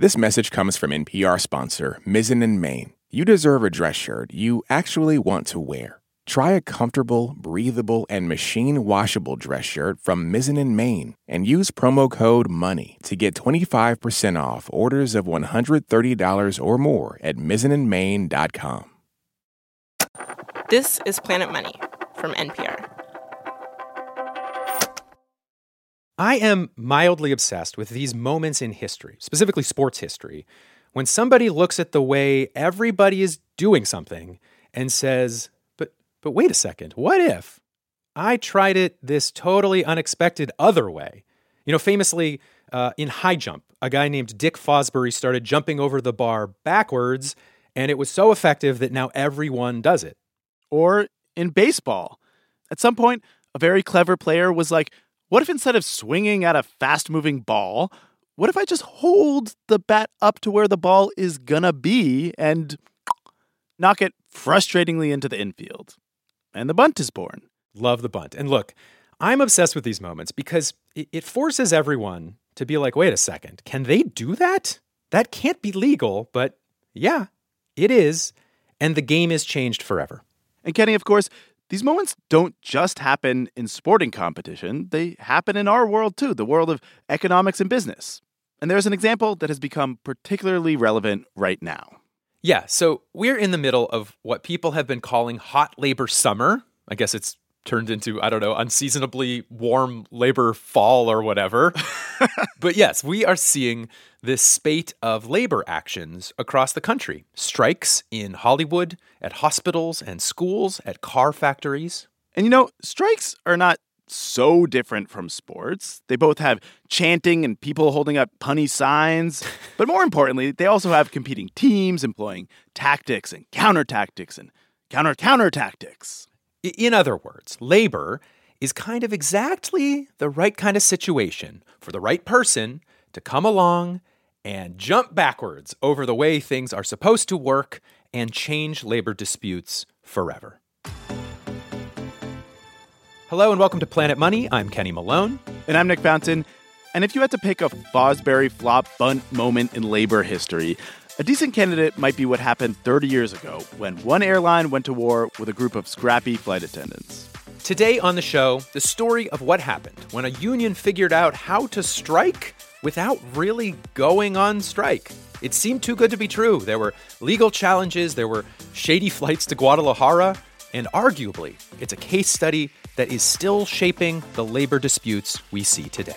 This message comes from NPR sponsor Mizzen and Main. You deserve a dress shirt you actually want to wear. Try a comfortable, breathable, and machine washable dress shirt from Mizzen and Main and use promo code MONEY to get 25% off orders of $130 or more at mizzenandmain.com. This is Planet Money from NPR. I am mildly obsessed with these moments in history, specifically sports history, when somebody looks at the way everybody is doing something and says, but, but wait a second, what if I tried it this totally unexpected other way? You know, famously uh, in high jump, a guy named Dick Fosbury started jumping over the bar backwards, and it was so effective that now everyone does it. Or in baseball, at some point, a very clever player was like, what if instead of swinging at a fast moving ball, what if I just hold the bat up to where the ball is gonna be and knock it frustratingly into the infield? And the bunt is born. Love the bunt. And look, I'm obsessed with these moments because it forces everyone to be like, wait a second, can they do that? That can't be legal, but yeah, it is. And the game is changed forever. And Kenny, of course, these moments don't just happen in sporting competition, they happen in our world too, the world of economics and business. And there's an example that has become particularly relevant right now. Yeah, so we're in the middle of what people have been calling hot labor summer. I guess it's turned into, I don't know, unseasonably warm labor fall or whatever. but yes, we are seeing this spate of labor actions across the country strikes in Hollywood, at hospitals and schools, at car factories. And you know, strikes are not so different from sports. They both have chanting and people holding up punny signs. but more importantly, they also have competing teams employing tactics and counter tactics and counter counter tactics. In other words, labor is kind of exactly the right kind of situation for the right person to come along and jump backwards over the way things are supposed to work and change labor disputes forever. Hello and welcome to Planet Money. I'm Kenny Malone. And I'm Nick Fountain. And if you had to pick a Fosbury flop bunt moment in labor history, a decent candidate might be what happened 30 years ago when one airline went to war with a group of scrappy flight attendants. Today on the show, the story of what happened when a union figured out how to strike without really going on strike. It seemed too good to be true. There were legal challenges, there were shady flights to Guadalajara, and arguably, it's a case study that is still shaping the labor disputes we see today.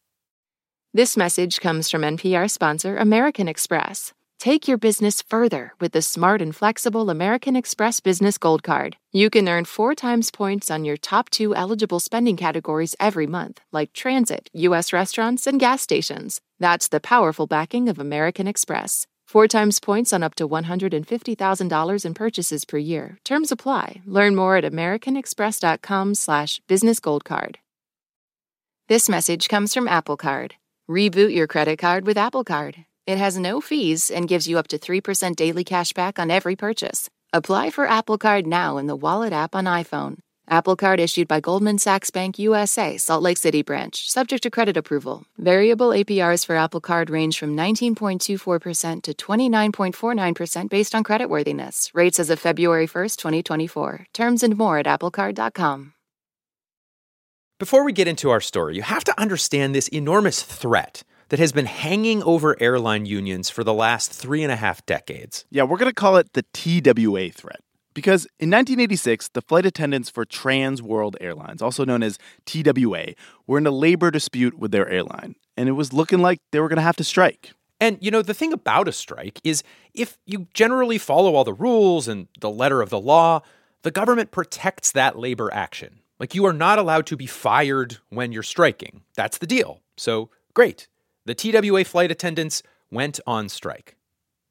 This message comes from NPR sponsor American Express. Take your business further with the smart and flexible American Express Business Gold Card. You can earn four times points on your top two eligible spending categories every month, like transit, U.S. restaurants, and gas stations. That's the powerful backing of American Express. Four times points on up to $150,000 in purchases per year. Terms apply. Learn more at americanexpress.com slash businessgoldcard. This message comes from Apple Card. Reboot your credit card with Apple Card. It has no fees and gives you up to 3% daily cash back on every purchase. Apply for Apple Card now in the Wallet app on iPhone. Apple Card issued by Goldman Sachs Bank USA, Salt Lake City branch, subject to credit approval. Variable APRs for Apple Card range from 19.24% to 29.49% based on creditworthiness. Rates as of February 1st, 2024. Terms and more at applecard.com. Before we get into our story, you have to understand this enormous threat that has been hanging over airline unions for the last three and a half decades. Yeah, we're going to call it the TWA threat. Because in 1986, the flight attendants for Trans World Airlines, also known as TWA, were in a labor dispute with their airline, and it was looking like they were going to have to strike. And, you know, the thing about a strike is if you generally follow all the rules and the letter of the law, the government protects that labor action. Like you are not allowed to be fired when you're striking. That's the deal. So, great. The TWA flight attendants went on strike.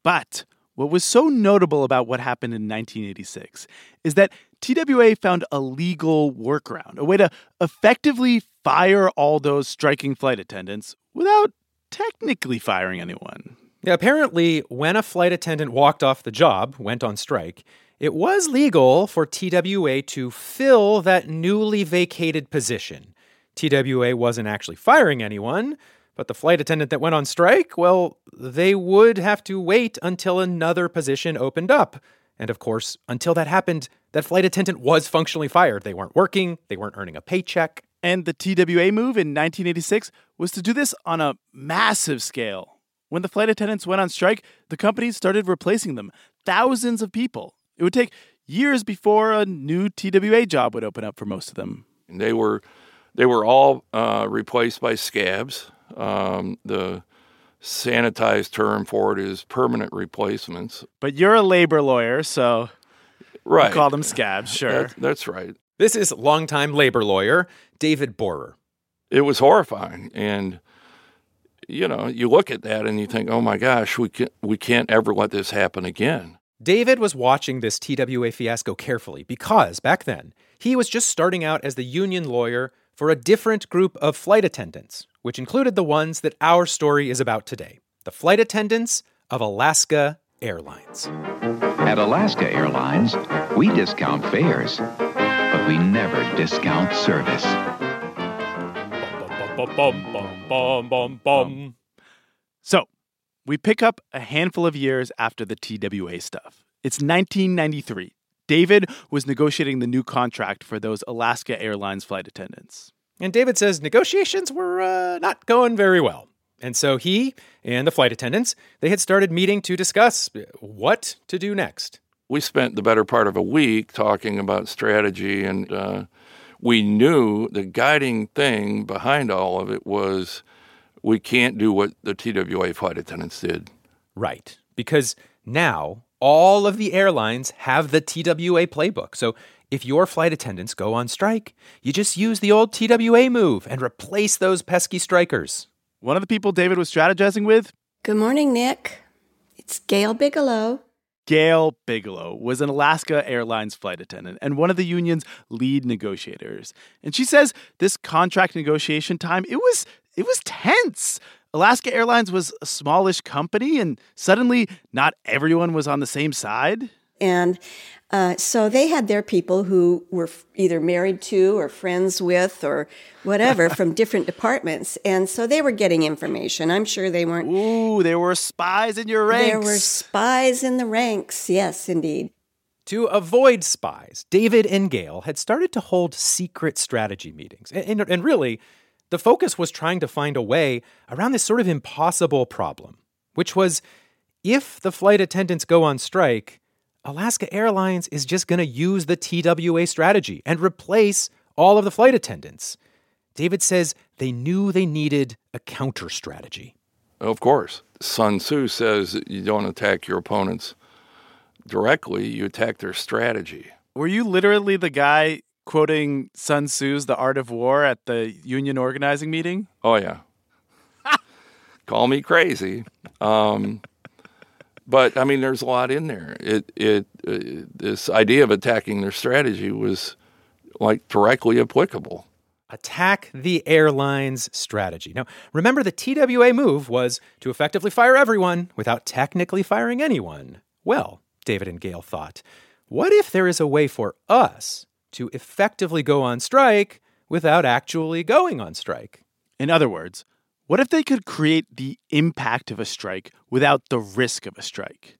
But what was so notable about what happened in 1986 is that TWA found a legal workaround, a way to effectively fire all those striking flight attendants without technically firing anyone. Yeah, apparently, when a flight attendant walked off the job, went on strike, it was legal for TWA to fill that newly vacated position. TWA wasn't actually firing anyone, but the flight attendant that went on strike, well, they would have to wait until another position opened up. And of course, until that happened, that flight attendant was functionally fired. They weren't working, they weren't earning a paycheck. And the TWA move in 1986 was to do this on a massive scale. When the flight attendants went on strike, the companies started replacing them. Thousands of people. It would take years before a new TWA job would open up for most of them. They were, they were all uh, replaced by scabs. Um, the sanitized term for it is permanent replacements. But you're a labor lawyer, so right. you call them scabs, sure. That, that's right. This is longtime labor lawyer David Borer. It was horrifying, and you know, you look at that and you think, "Oh my gosh, we can we can't ever let this happen again." David was watching this TWA fiasco carefully because back then he was just starting out as the union lawyer for a different group of flight attendants, which included the ones that our story is about today the flight attendants of Alaska Airlines. At Alaska Airlines, we discount fares, but we never discount service. So, we pick up a handful of years after the TWA stuff. It's 1993. David was negotiating the new contract for those Alaska Airlines flight attendants. And David says negotiations were uh, not going very well. And so he and the flight attendants, they had started meeting to discuss what to do next. We spent the better part of a week talking about strategy, and uh, we knew the guiding thing behind all of it was we can't do what the TWA flight attendants did. Right. Because now all of the airlines have the TWA playbook. So if your flight attendants go on strike, you just use the old TWA move and replace those pesky strikers. One of the people David was strategizing with Good morning, Nick. It's Gail Bigelow. Gail Bigelow was an Alaska Airlines flight attendant and one of the union's lead negotiators. And she says this contract negotiation time, it was it was tense. Alaska Airlines was a smallish company and suddenly not everyone was on the same side. And uh, so they had their people who were f- either married to or friends with or whatever from different departments. And so they were getting information. I'm sure they weren't. Ooh, there were spies in your ranks. There were spies in the ranks. Yes, indeed. To avoid spies, David and Gail had started to hold secret strategy meetings. And, and, and really, the focus was trying to find a way around this sort of impossible problem, which was if the flight attendants go on strike, Alaska Airlines is just going to use the TWA strategy and replace all of the flight attendants. David says they knew they needed a counter strategy. Of course. Sun Tzu says you don't attack your opponents directly, you attack their strategy. Were you literally the guy quoting Sun Tzu's The Art of War at the union organizing meeting? Oh, yeah. Call me crazy. Um, but I mean, there's a lot in there. It it uh, this idea of attacking their strategy was like directly applicable. Attack the airline's strategy. Now, remember the TWA move was to effectively fire everyone without technically firing anyone. Well, David and Gail thought, what if there is a way for us to effectively go on strike without actually going on strike? In other words, what if they could create the impact of a strike without the risk of a strike?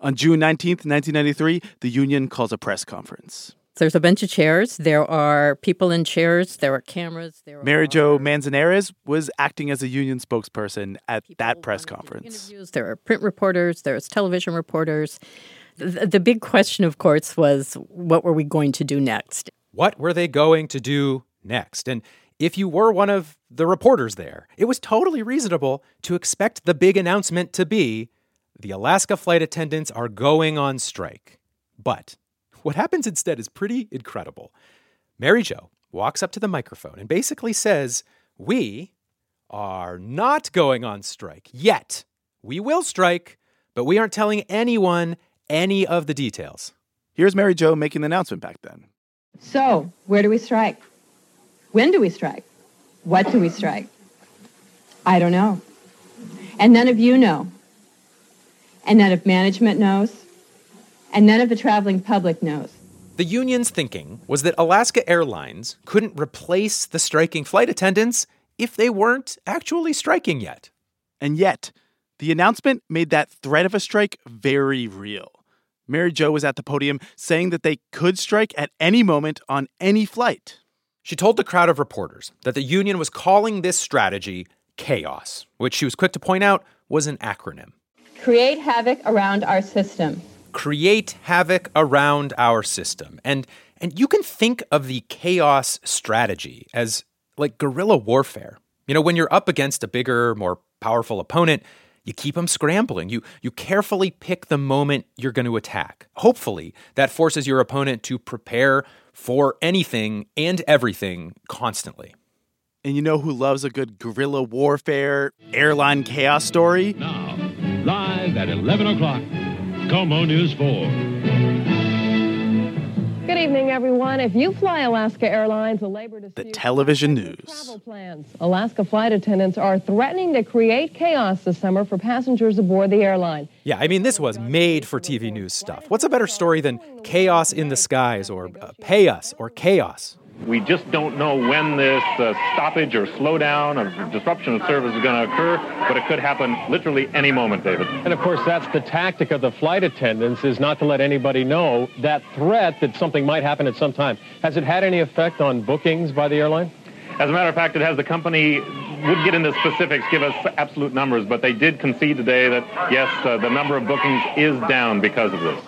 On June 19th, 1993, the union calls a press conference. There's a bunch of chairs. There are people in chairs. There are cameras. There Mary are Jo Manzanares was acting as a union spokesperson at that press wanting to do conference. Interviews. There are print reporters. There's television reporters. The, big question, of course, was what were we going to do next? What were they going to do next? And if you were one of the reporters there, it was totally reasonable to expect the big announcement to be the Alaska flight attendants are going on strike. But what happens instead is pretty incredible. Mary Jo walks up to the microphone and basically says, We are not going on strike yet. We will strike, but we aren't telling anyone any of the details. Here's Mary Jo making the announcement back then. So, where do we strike? When do we strike? What do we strike? I don't know. And none of you know. And none of management knows. And none of the traveling public knows. The union's thinking was that Alaska Airlines couldn't replace the striking flight attendants if they weren't actually striking yet. And yet, the announcement made that threat of a strike very real. Mary Jo was at the podium saying that they could strike at any moment on any flight. She told the crowd of reporters that the union was calling this strategy chaos, which she was quick to point out was an acronym. Create havoc around our system. Create havoc around our system. And and you can think of the chaos strategy as like guerrilla warfare. You know, when you're up against a bigger, more powerful opponent, you keep them scrambling. You you carefully pick the moment you're going to attack. Hopefully, that forces your opponent to prepare for anything and everything constantly. And you know who loves a good guerrilla warfare airline chaos story? Now, live at 11 o'clock, KOMO News 4. Good evening, everyone. If you fly Alaska Airlines, a labor dispute The television news. travel plans. Alaska flight attendants are threatening to create chaos this summer for passengers aboard the airline. Yeah, I mean, this was made for TV news stuff. What's a better story than Chaos in the Skies or uh, Pay Us or Chaos? We just don't know when this uh, stoppage or slowdown or disruption of service is going to occur, but it could happen literally any moment, David. And of course, that's the tactic of the flight attendants is not to let anybody know that threat that something might happen at some time. Has it had any effect on bookings by the airline? As a matter of fact, it has the company would get into specifics, give us absolute numbers, but they did concede today that yes, uh, the number of bookings is down because of this.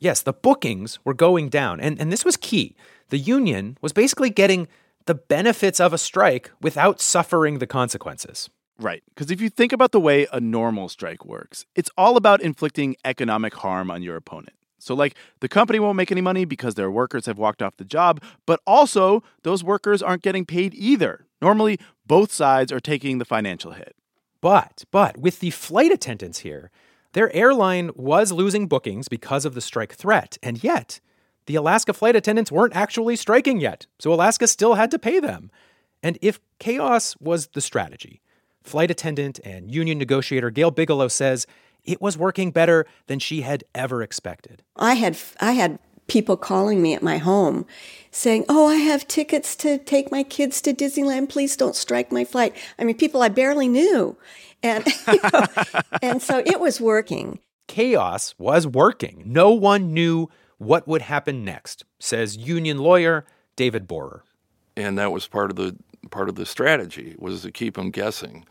Yes, the bookings were going down, and, and this was key. The union was basically getting the benefits of a strike without suffering the consequences. Right. Because if you think about the way a normal strike works, it's all about inflicting economic harm on your opponent. So, like, the company won't make any money because their workers have walked off the job, but also those workers aren't getting paid either. Normally, both sides are taking the financial hit. But, but with the flight attendants here, their airline was losing bookings because of the strike threat, and yet the Alaska flight attendants weren't actually striking yet, so Alaska still had to pay them. And if chaos was the strategy, flight attendant and union negotiator Gail Bigelow says it was working better than she had ever expected. I had I had people calling me at my home saying, "Oh, I have tickets to take my kids to Disneyland. Please don't strike my flight." I mean, people I barely knew. And you know, and so it was working. Chaos was working. No one knew what would happen next, says union lawyer David Borer. and that was part of the part of the strategy was to keep them guessing.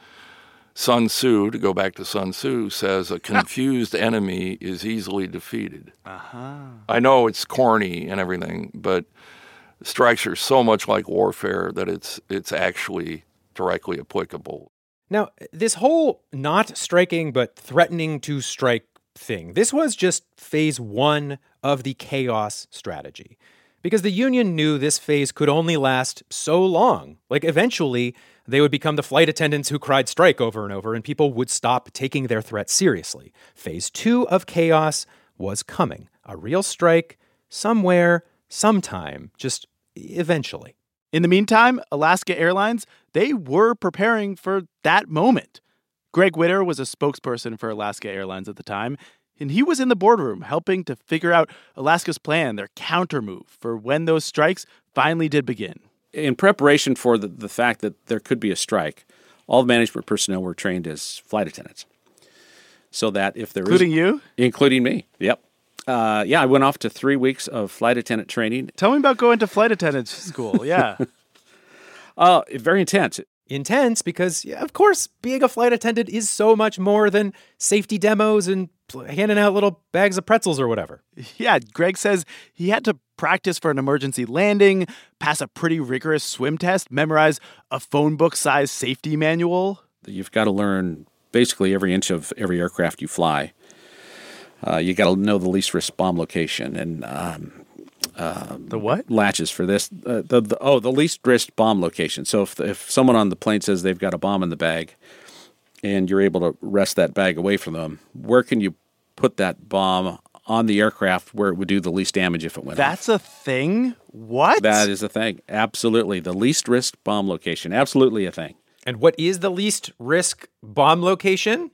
Sun Tzu, to go back to Sun Tzu, says a confused enemy is easily defeated. Uh-huh. I know it's corny and everything, but strikes are so much like warfare that it's it's actually directly applicable. Now, this whole not striking but threatening to strike thing, this was just phase one of the chaos strategy. Because the union knew this phase could only last so long. Like, eventually, they would become the flight attendants who cried strike over and over, and people would stop taking their threat seriously. Phase two of chaos was coming a real strike somewhere, sometime, just eventually. In the meantime, Alaska Airlines, they were preparing for that moment. Greg Witter was a spokesperson for Alaska Airlines at the time, and he was in the boardroom helping to figure out Alaska's plan, their countermove for when those strikes finally did begin. In preparation for the, the fact that there could be a strike, all the management personnel were trained as flight attendants. So that if there is- Including you? including me, yep. Uh, yeah, I went off to three weeks of flight attendant training. Tell me about going to flight attendant school. Yeah. Uh, very intense. Intense because, yeah, of course, being a flight attendant is so much more than safety demos and handing out little bags of pretzels or whatever. Yeah, Greg says he had to practice for an emergency landing, pass a pretty rigorous swim test, memorize a phone book size safety manual. You've got to learn basically every inch of every aircraft you fly. Uh, you got to know the least risk bomb location and um, uh, the what latches for this. Uh, the, the, oh, the least risk bomb location. So if if someone on the plane says they've got a bomb in the bag, and you're able to wrest that bag away from them, where can you put that bomb on the aircraft where it would do the least damage if it went That's off? a thing? What? That is a thing. Absolutely. The least risk bomb location. Absolutely a thing. And what is the least risk bomb location?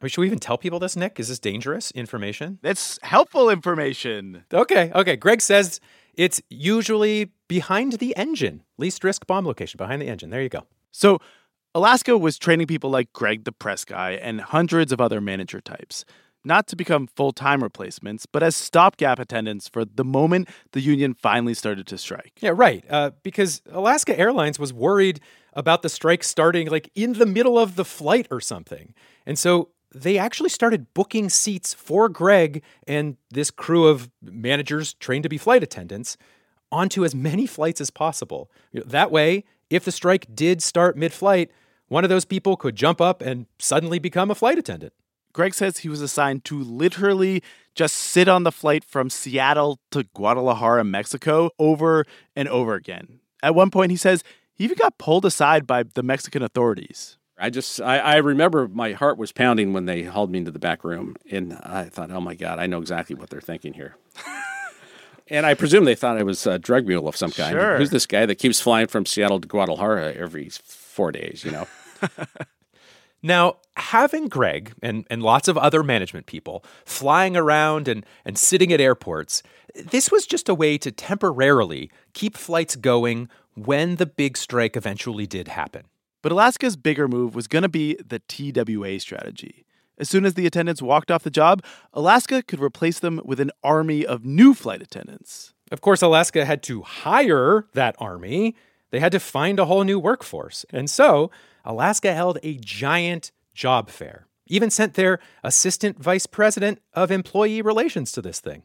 I mean, should we even tell people this, Nick? Is this dangerous information? That's helpful information. Okay, okay. Greg says it's usually behind the engine. Least risk bomb location, behind the engine. There you go. So, Alaska was training people like Greg the press guy and hundreds of other manager types, not to become full time replacements, but as stopgap attendants for the moment the union finally started to strike. Yeah, right. Uh, because Alaska Airlines was worried about the strike starting like in the middle of the flight or something. And so they actually started booking seats for Greg and this crew of managers trained to be flight attendants onto as many flights as possible. That way, if the strike did start mid flight, one of those people could jump up and suddenly become a flight attendant. Greg says he was assigned to literally just sit on the flight from Seattle to Guadalajara, Mexico, over and over again. At one point, he says he even got pulled aside by the Mexican authorities. I just I, I, remember my heart was pounding when they hauled me into the back room, and I thought, oh my god, I know exactly what they're thinking here. and I presume they thought I was a drug mule of some kind. Sure. Who's this guy that keeps flying from Seattle to Guadalajara every four days? You know. Now, having Greg and, and lots of other management people flying around and, and sitting at airports, this was just a way to temporarily keep flights going when the big strike eventually did happen. But Alaska's bigger move was going to be the TWA strategy. As soon as the attendants walked off the job, Alaska could replace them with an army of new flight attendants. Of course, Alaska had to hire that army. They had to find a whole new workforce. And so, Alaska held a giant job fair, even sent their assistant vice president of employee relations to this thing.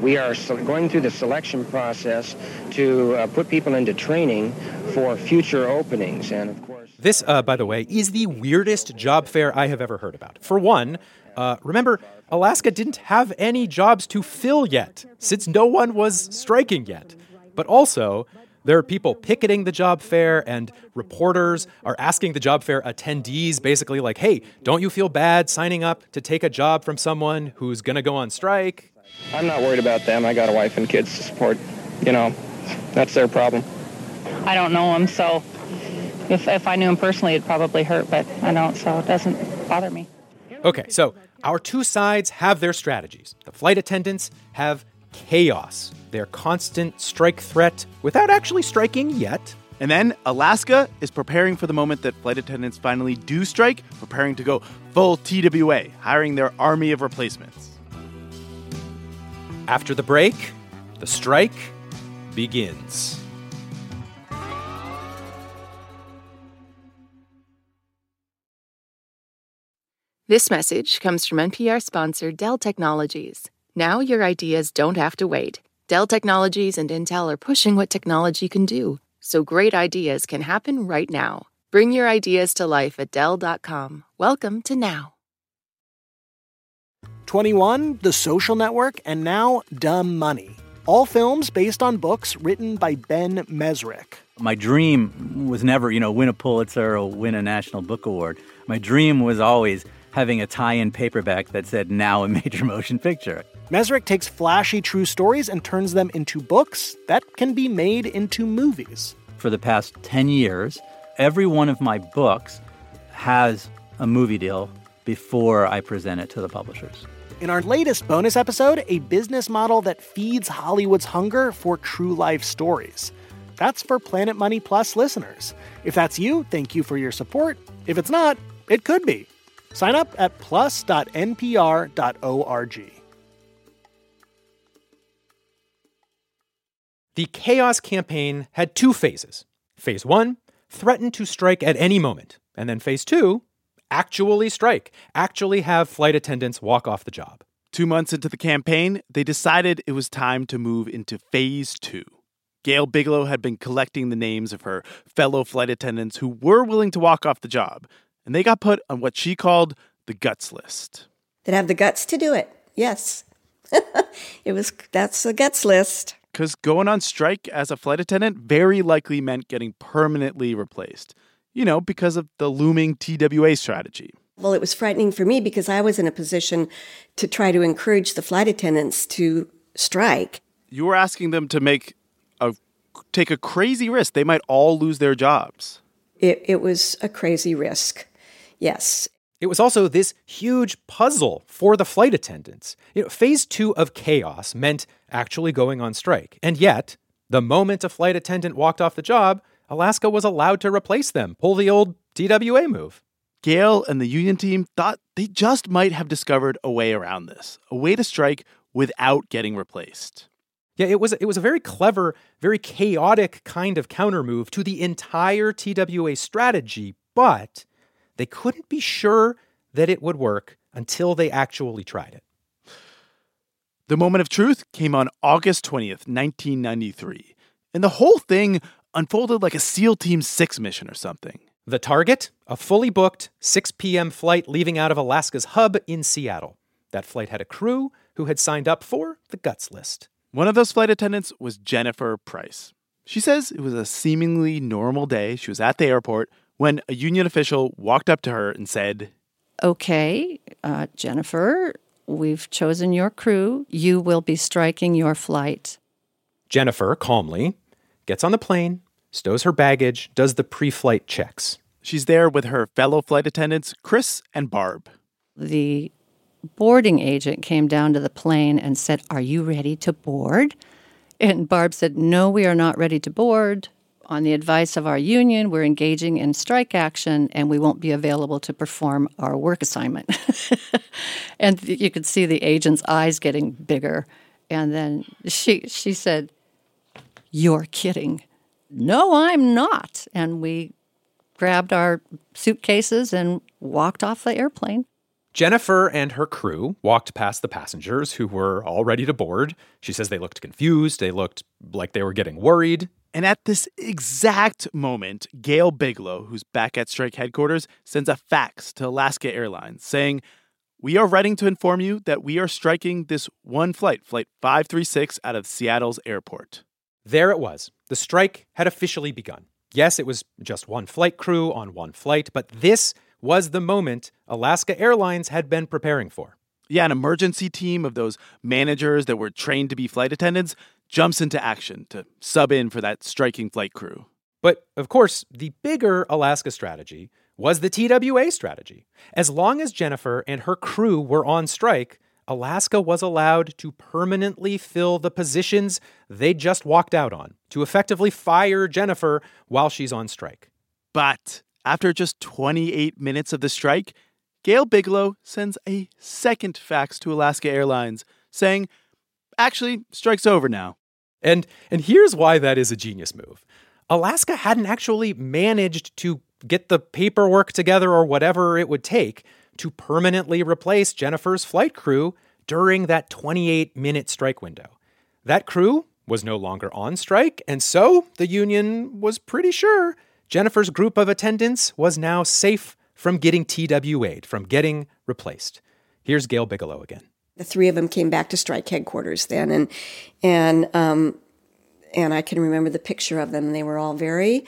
We are going through the selection process to uh, put people into training for future openings. And of course, this, uh, by the way, is the weirdest job fair I have ever heard about. For one, uh, remember, Alaska didn't have any jobs to fill yet, since no one was striking yet. But also, there are people picketing the job fair, and reporters are asking the job fair attendees basically, like, hey, don't you feel bad signing up to take a job from someone who's going to go on strike? I'm not worried about them. I got a wife and kids to support. You know, that's their problem. I don't know them, so if, if I knew him personally, it'd probably hurt, but I don't, so it doesn't bother me. Okay, so our two sides have their strategies. The flight attendants have chaos, their constant strike threat without actually striking yet. And then Alaska is preparing for the moment that flight attendants finally do strike, preparing to go full TWA, hiring their army of replacements. After the break, the strike begins. This message comes from NPR sponsor Dell Technologies. Now your ideas don't have to wait. Dell Technologies and Intel are pushing what technology can do, so great ideas can happen right now. Bring your ideas to life at Dell.com. Welcome to now. 21, The Social Network, and now Dumb Money. All films based on books written by Ben Mezrich. My dream was never, you know, win a Pulitzer or win a National Book Award. My dream was always having a tie-in paperback that said now a major motion picture. Mezrich takes flashy true stories and turns them into books that can be made into movies. For the past 10 years, every one of my books has a movie deal before I present it to the publishers. In our latest bonus episode, a business model that feeds Hollywood's hunger for true life stories. That's for Planet Money Plus listeners. If that's you, thank you for your support. If it's not, it could be. Sign up at plus.npr.org. The Chaos campaign had two phases. Phase one threatened to strike at any moment, and then phase two actually strike, actually have flight attendants walk off the job. Two months into the campaign, they decided it was time to move into phase two. Gail Bigelow had been collecting the names of her fellow flight attendants who were willing to walk off the job, and they got put on what she called the guts list. That have the guts to do it. Yes. it was that's the guts list. Because going on strike as a flight attendant very likely meant getting permanently replaced. You know, because of the looming TWA strategy. Well, it was frightening for me because I was in a position to try to encourage the flight attendants to strike. You were asking them to make a take a crazy risk. They might all lose their jobs. It, it was a crazy risk. Yes. It was also this huge puzzle for the flight attendants. You know, phase two of chaos meant actually going on strike. And yet, the moment a flight attendant walked off the job, Alaska was allowed to replace them, pull the old TWA move. Gail and the union team thought they just might have discovered a way around this, a way to strike without getting replaced. Yeah, it was it was a very clever, very chaotic kind of countermove to the entire TWA strategy, but they couldn't be sure that it would work until they actually tried it. The moment of truth came on August 20th, 1993, and the whole thing unfolded like a SEAL Team 6 mission or something. The target, a fully booked 6 p.m. flight leaving out of Alaska's hub in Seattle. That flight had a crew who had signed up for the guts list. One of those flight attendants was Jennifer Price. She says it was a seemingly normal day. She was at the airport when a union official walked up to her and said, Okay, uh, Jennifer, we've chosen your crew. You will be striking your flight. Jennifer calmly gets on the plane, stows her baggage, does the pre flight checks. She's there with her fellow flight attendants, Chris and Barb. The boarding agent came down to the plane and said, Are you ready to board? And Barb said, No, we are not ready to board. On the advice of our union, we're engaging in strike action and we won't be available to perform our work assignment. and you could see the agent's eyes getting bigger. And then she, she said, You're kidding. No, I'm not. And we grabbed our suitcases and walked off the airplane. Jennifer and her crew walked past the passengers who were all ready to board. She says they looked confused, they looked like they were getting worried. And at this exact moment, Gail Bigelow, who's back at strike headquarters, sends a fax to Alaska Airlines saying, We are writing to inform you that we are striking this one flight, Flight 536, out of Seattle's airport. There it was. The strike had officially begun. Yes, it was just one flight crew on one flight, but this was the moment Alaska Airlines had been preparing for. Yeah, an emergency team of those managers that were trained to be flight attendants jumps into action to sub in for that striking flight crew. But of course, the bigger Alaska strategy was the TWA strategy. As long as Jennifer and her crew were on strike, Alaska was allowed to permanently fill the positions they just walked out on, to effectively fire Jennifer while she's on strike. But after just 28 minutes of the strike, Gail Bigelow sends a second fax to Alaska Airlines saying, actually, strike's over now. And, and here's why that is a genius move. Alaska hadn't actually managed to get the paperwork together or whatever it would take to permanently replace Jennifer's flight crew during that 28 minute strike window. That crew was no longer on strike, and so the union was pretty sure Jennifer's group of attendants was now safe from getting TWA'd, from getting replaced. Here's Gail Bigelow again. The three of them came back to strike headquarters then, and and um, and I can remember the picture of them. They were all very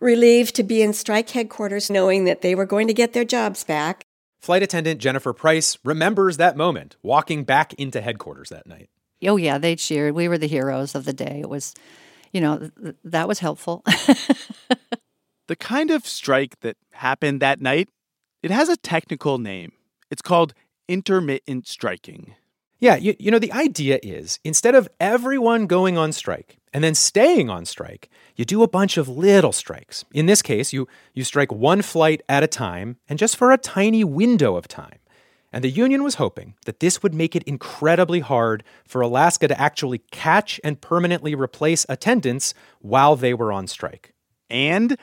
relieved to be in strike headquarters, knowing that they were going to get their jobs back. Flight attendant Jennifer Price remembers that moment, walking back into headquarters that night. Oh, yeah, they cheered. We were the heroes of the day. It was, you know, th- that was helpful. the kind of strike that happened that night, it has a technical name. It's called intermittent striking. Yeah, you, you know, the idea is instead of everyone going on strike and then staying on strike, you do a bunch of little strikes. In this case, you, you strike one flight at a time and just for a tiny window of time. And the union was hoping that this would make it incredibly hard for Alaska to actually catch and permanently replace attendants while they were on strike. And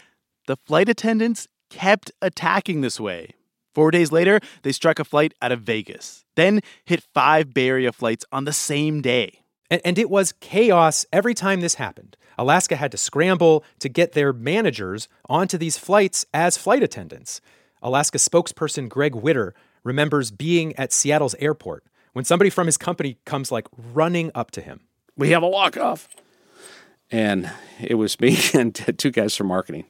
the flight attendants kept attacking this way. Four days later, they struck a flight out of Vegas, then hit five Bay Area flights on the same day. And, and it was chaos every time this happened. Alaska had to scramble to get their managers onto these flights as flight attendants. Alaska spokesperson Greg Witter remembers being at Seattle's airport when somebody from his company comes like running up to him. We have a walk off. And it was me and two guys from marketing.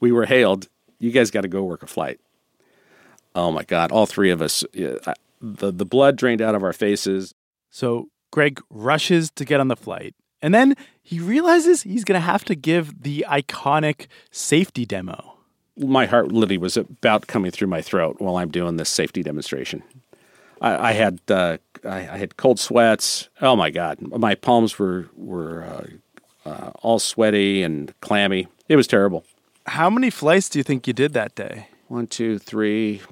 We were hailed. You guys got to go work a flight. Oh my God. All three of us, the, the blood drained out of our faces. So Greg rushes to get on the flight. And then he realizes he's going to have to give the iconic safety demo. My heart literally was about coming through my throat while I'm doing this safety demonstration. I, I had uh, I, I, had cold sweats. Oh my god, my palms were were uh, uh, all sweaty and clammy. It was terrible. How many flights do you think you did that day? One, two, three.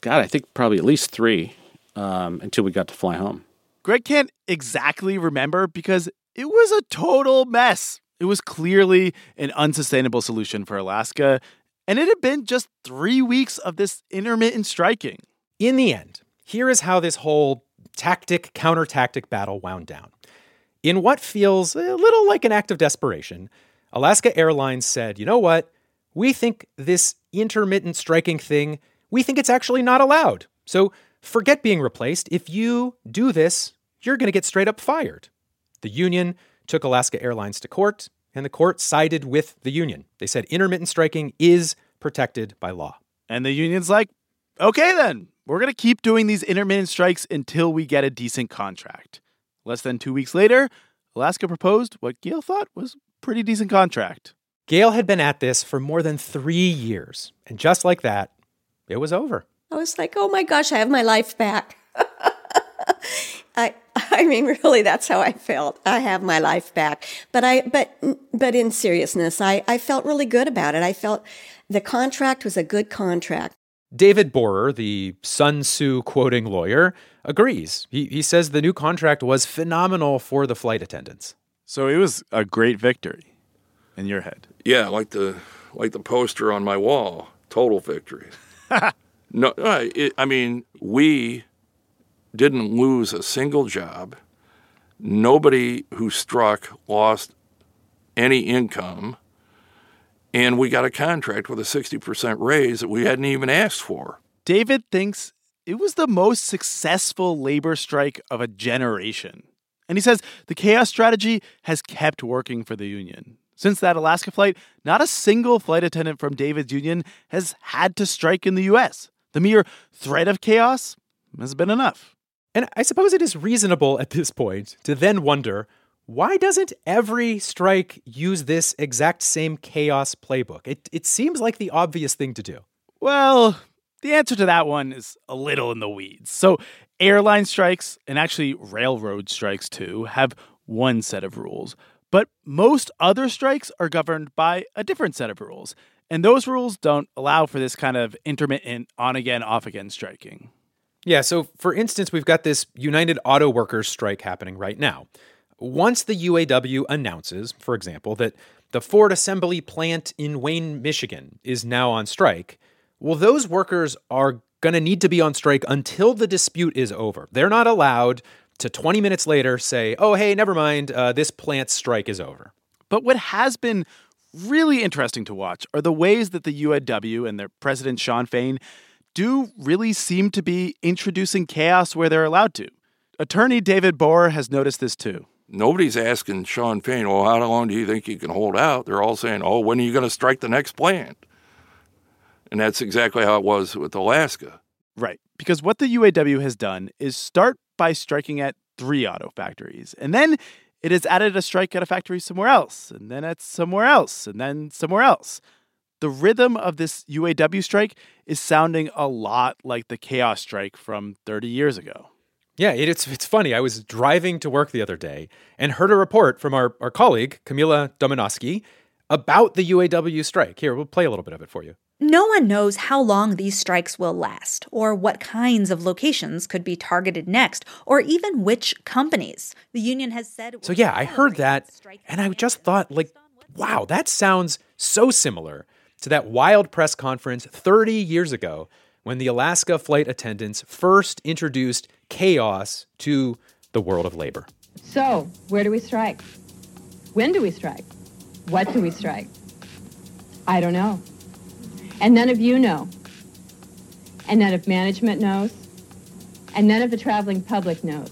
God, I think probably at least three um, until we got to fly home. Greg can't exactly remember because it was a total mess. It was clearly an unsustainable solution for Alaska, and it had been just three weeks of this intermittent striking. In the end, here is how this whole tactic counter tactic battle wound down. In what feels a little like an act of desperation, Alaska Airlines said, you know what? We think this intermittent striking thing, we think it's actually not allowed. So forget being replaced. If you do this, you're going to get straight up fired. The union took Alaska Airlines to court, and the court sided with the union. They said intermittent striking is protected by law. And the union's like, okay, then, we're going to keep doing these intermittent strikes until we get a decent contract. Less than two weeks later, Alaska proposed what Gail thought was a pretty decent contract. Gail had been at this for more than three years, and just like that, it was over. I was like, oh my gosh, I have my life back. I, I mean, really, that's how I felt. I have my life back. But I, but, but in seriousness, I, I felt really good about it. I felt the contract was a good contract. David Borer, the Sun Tzu quoting lawyer, agrees. He, he says the new contract was phenomenal for the flight attendants. So it was a great victory in your head. Yeah, like the like the poster on my wall. Total victory. no, uh, it, I mean we didn't lose a single job. Nobody who struck lost any income and we got a contract with a 60% raise that we hadn't even asked for. David thinks it was the most successful labor strike of a generation. And he says the chaos strategy has kept working for the union. Since that Alaska flight, not a single flight attendant from David's union has had to strike in the US. The mere threat of chaos has been enough. And I suppose it is reasonable at this point to then wonder why doesn't every strike use this exact same chaos playbook? It, it seems like the obvious thing to do. Well, the answer to that one is a little in the weeds. So, airline strikes, and actually railroad strikes too, have one set of rules. But most other strikes are governed by a different set of rules. And those rules don't allow for this kind of intermittent on again, off again striking. Yeah, so for instance, we've got this United Auto Workers strike happening right now. Once the UAW announces, for example, that the Ford assembly plant in Wayne, Michigan is now on strike, well, those workers are going to need to be on strike until the dispute is over. They're not allowed to 20 minutes later say, oh, hey, never mind, uh, this plant strike is over. But what has been really interesting to watch are the ways that the UAW and their president, Shawn Fain, do really seem to be introducing chaos where they're allowed to. Attorney David Borer has noticed this too nobody's asking Shawn Fain, well, how long do you think you can hold out? They're all saying, oh, when are you going to strike the next plant? And that's exactly how it was with Alaska. Right. Because what the UAW has done is start by striking at three auto factories. And then it has added a strike at a factory somewhere else, and then at somewhere else, and then somewhere else. The rhythm of this UAW strike is sounding a lot like the chaos strike from 30 years ago. Yeah, it's it's funny. I was driving to work the other day and heard a report from our, our colleague, Camila Domonoske, about the UAW strike. Here, we'll play a little bit of it for you. No one knows how long these strikes will last, or what kinds of locations could be targeted next, or even which companies. The union has said. So, yeah, I heard that, and I just thought, like, wow, that sounds so similar to that wild press conference 30 years ago when the Alaska flight attendants first introduced chaos to the world of labor. So, where do we strike? When do we strike? What do we strike? I don't know. And none of you know. And none of management knows. And none of the traveling public knows.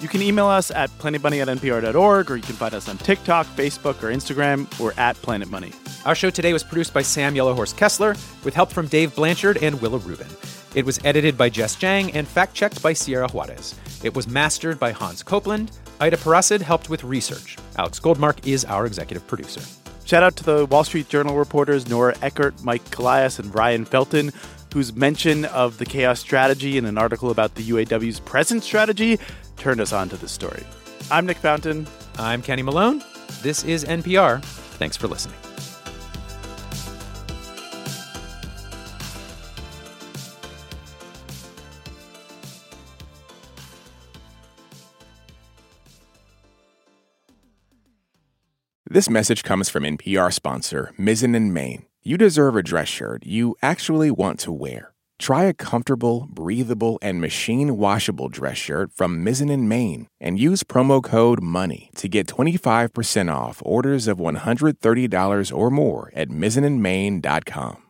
You can email us at planetmoney at npr.org, or you can find us on TikTok, Facebook, or Instagram. We're at Planet Money. Our show today was produced by Sam Yellowhorse Kessler with help from Dave Blanchard and Willa Rubin. It was edited by Jess Jiang and fact checked by Sierra Juarez. It was mastered by Hans Copeland. Ida Parasid helped with research. Alex Goldmark is our executive producer. Shout out to the Wall Street Journal reporters Nora Eckert, Mike Colias, and Ryan Felton, whose mention of the chaos strategy in an article about the UAW's present strategy turned us on to this story. I'm Nick Fountain. I'm Kenny Malone. This is NPR. Thanks for listening. This message comes from NPR sponsor Mizzen and Main. You deserve a dress shirt you actually want to wear. Try a comfortable, breathable, and machine washable dress shirt from Mizzen and Main and use promo code MONEY to get 25% off orders of $130 or more at mizzenandmain.com.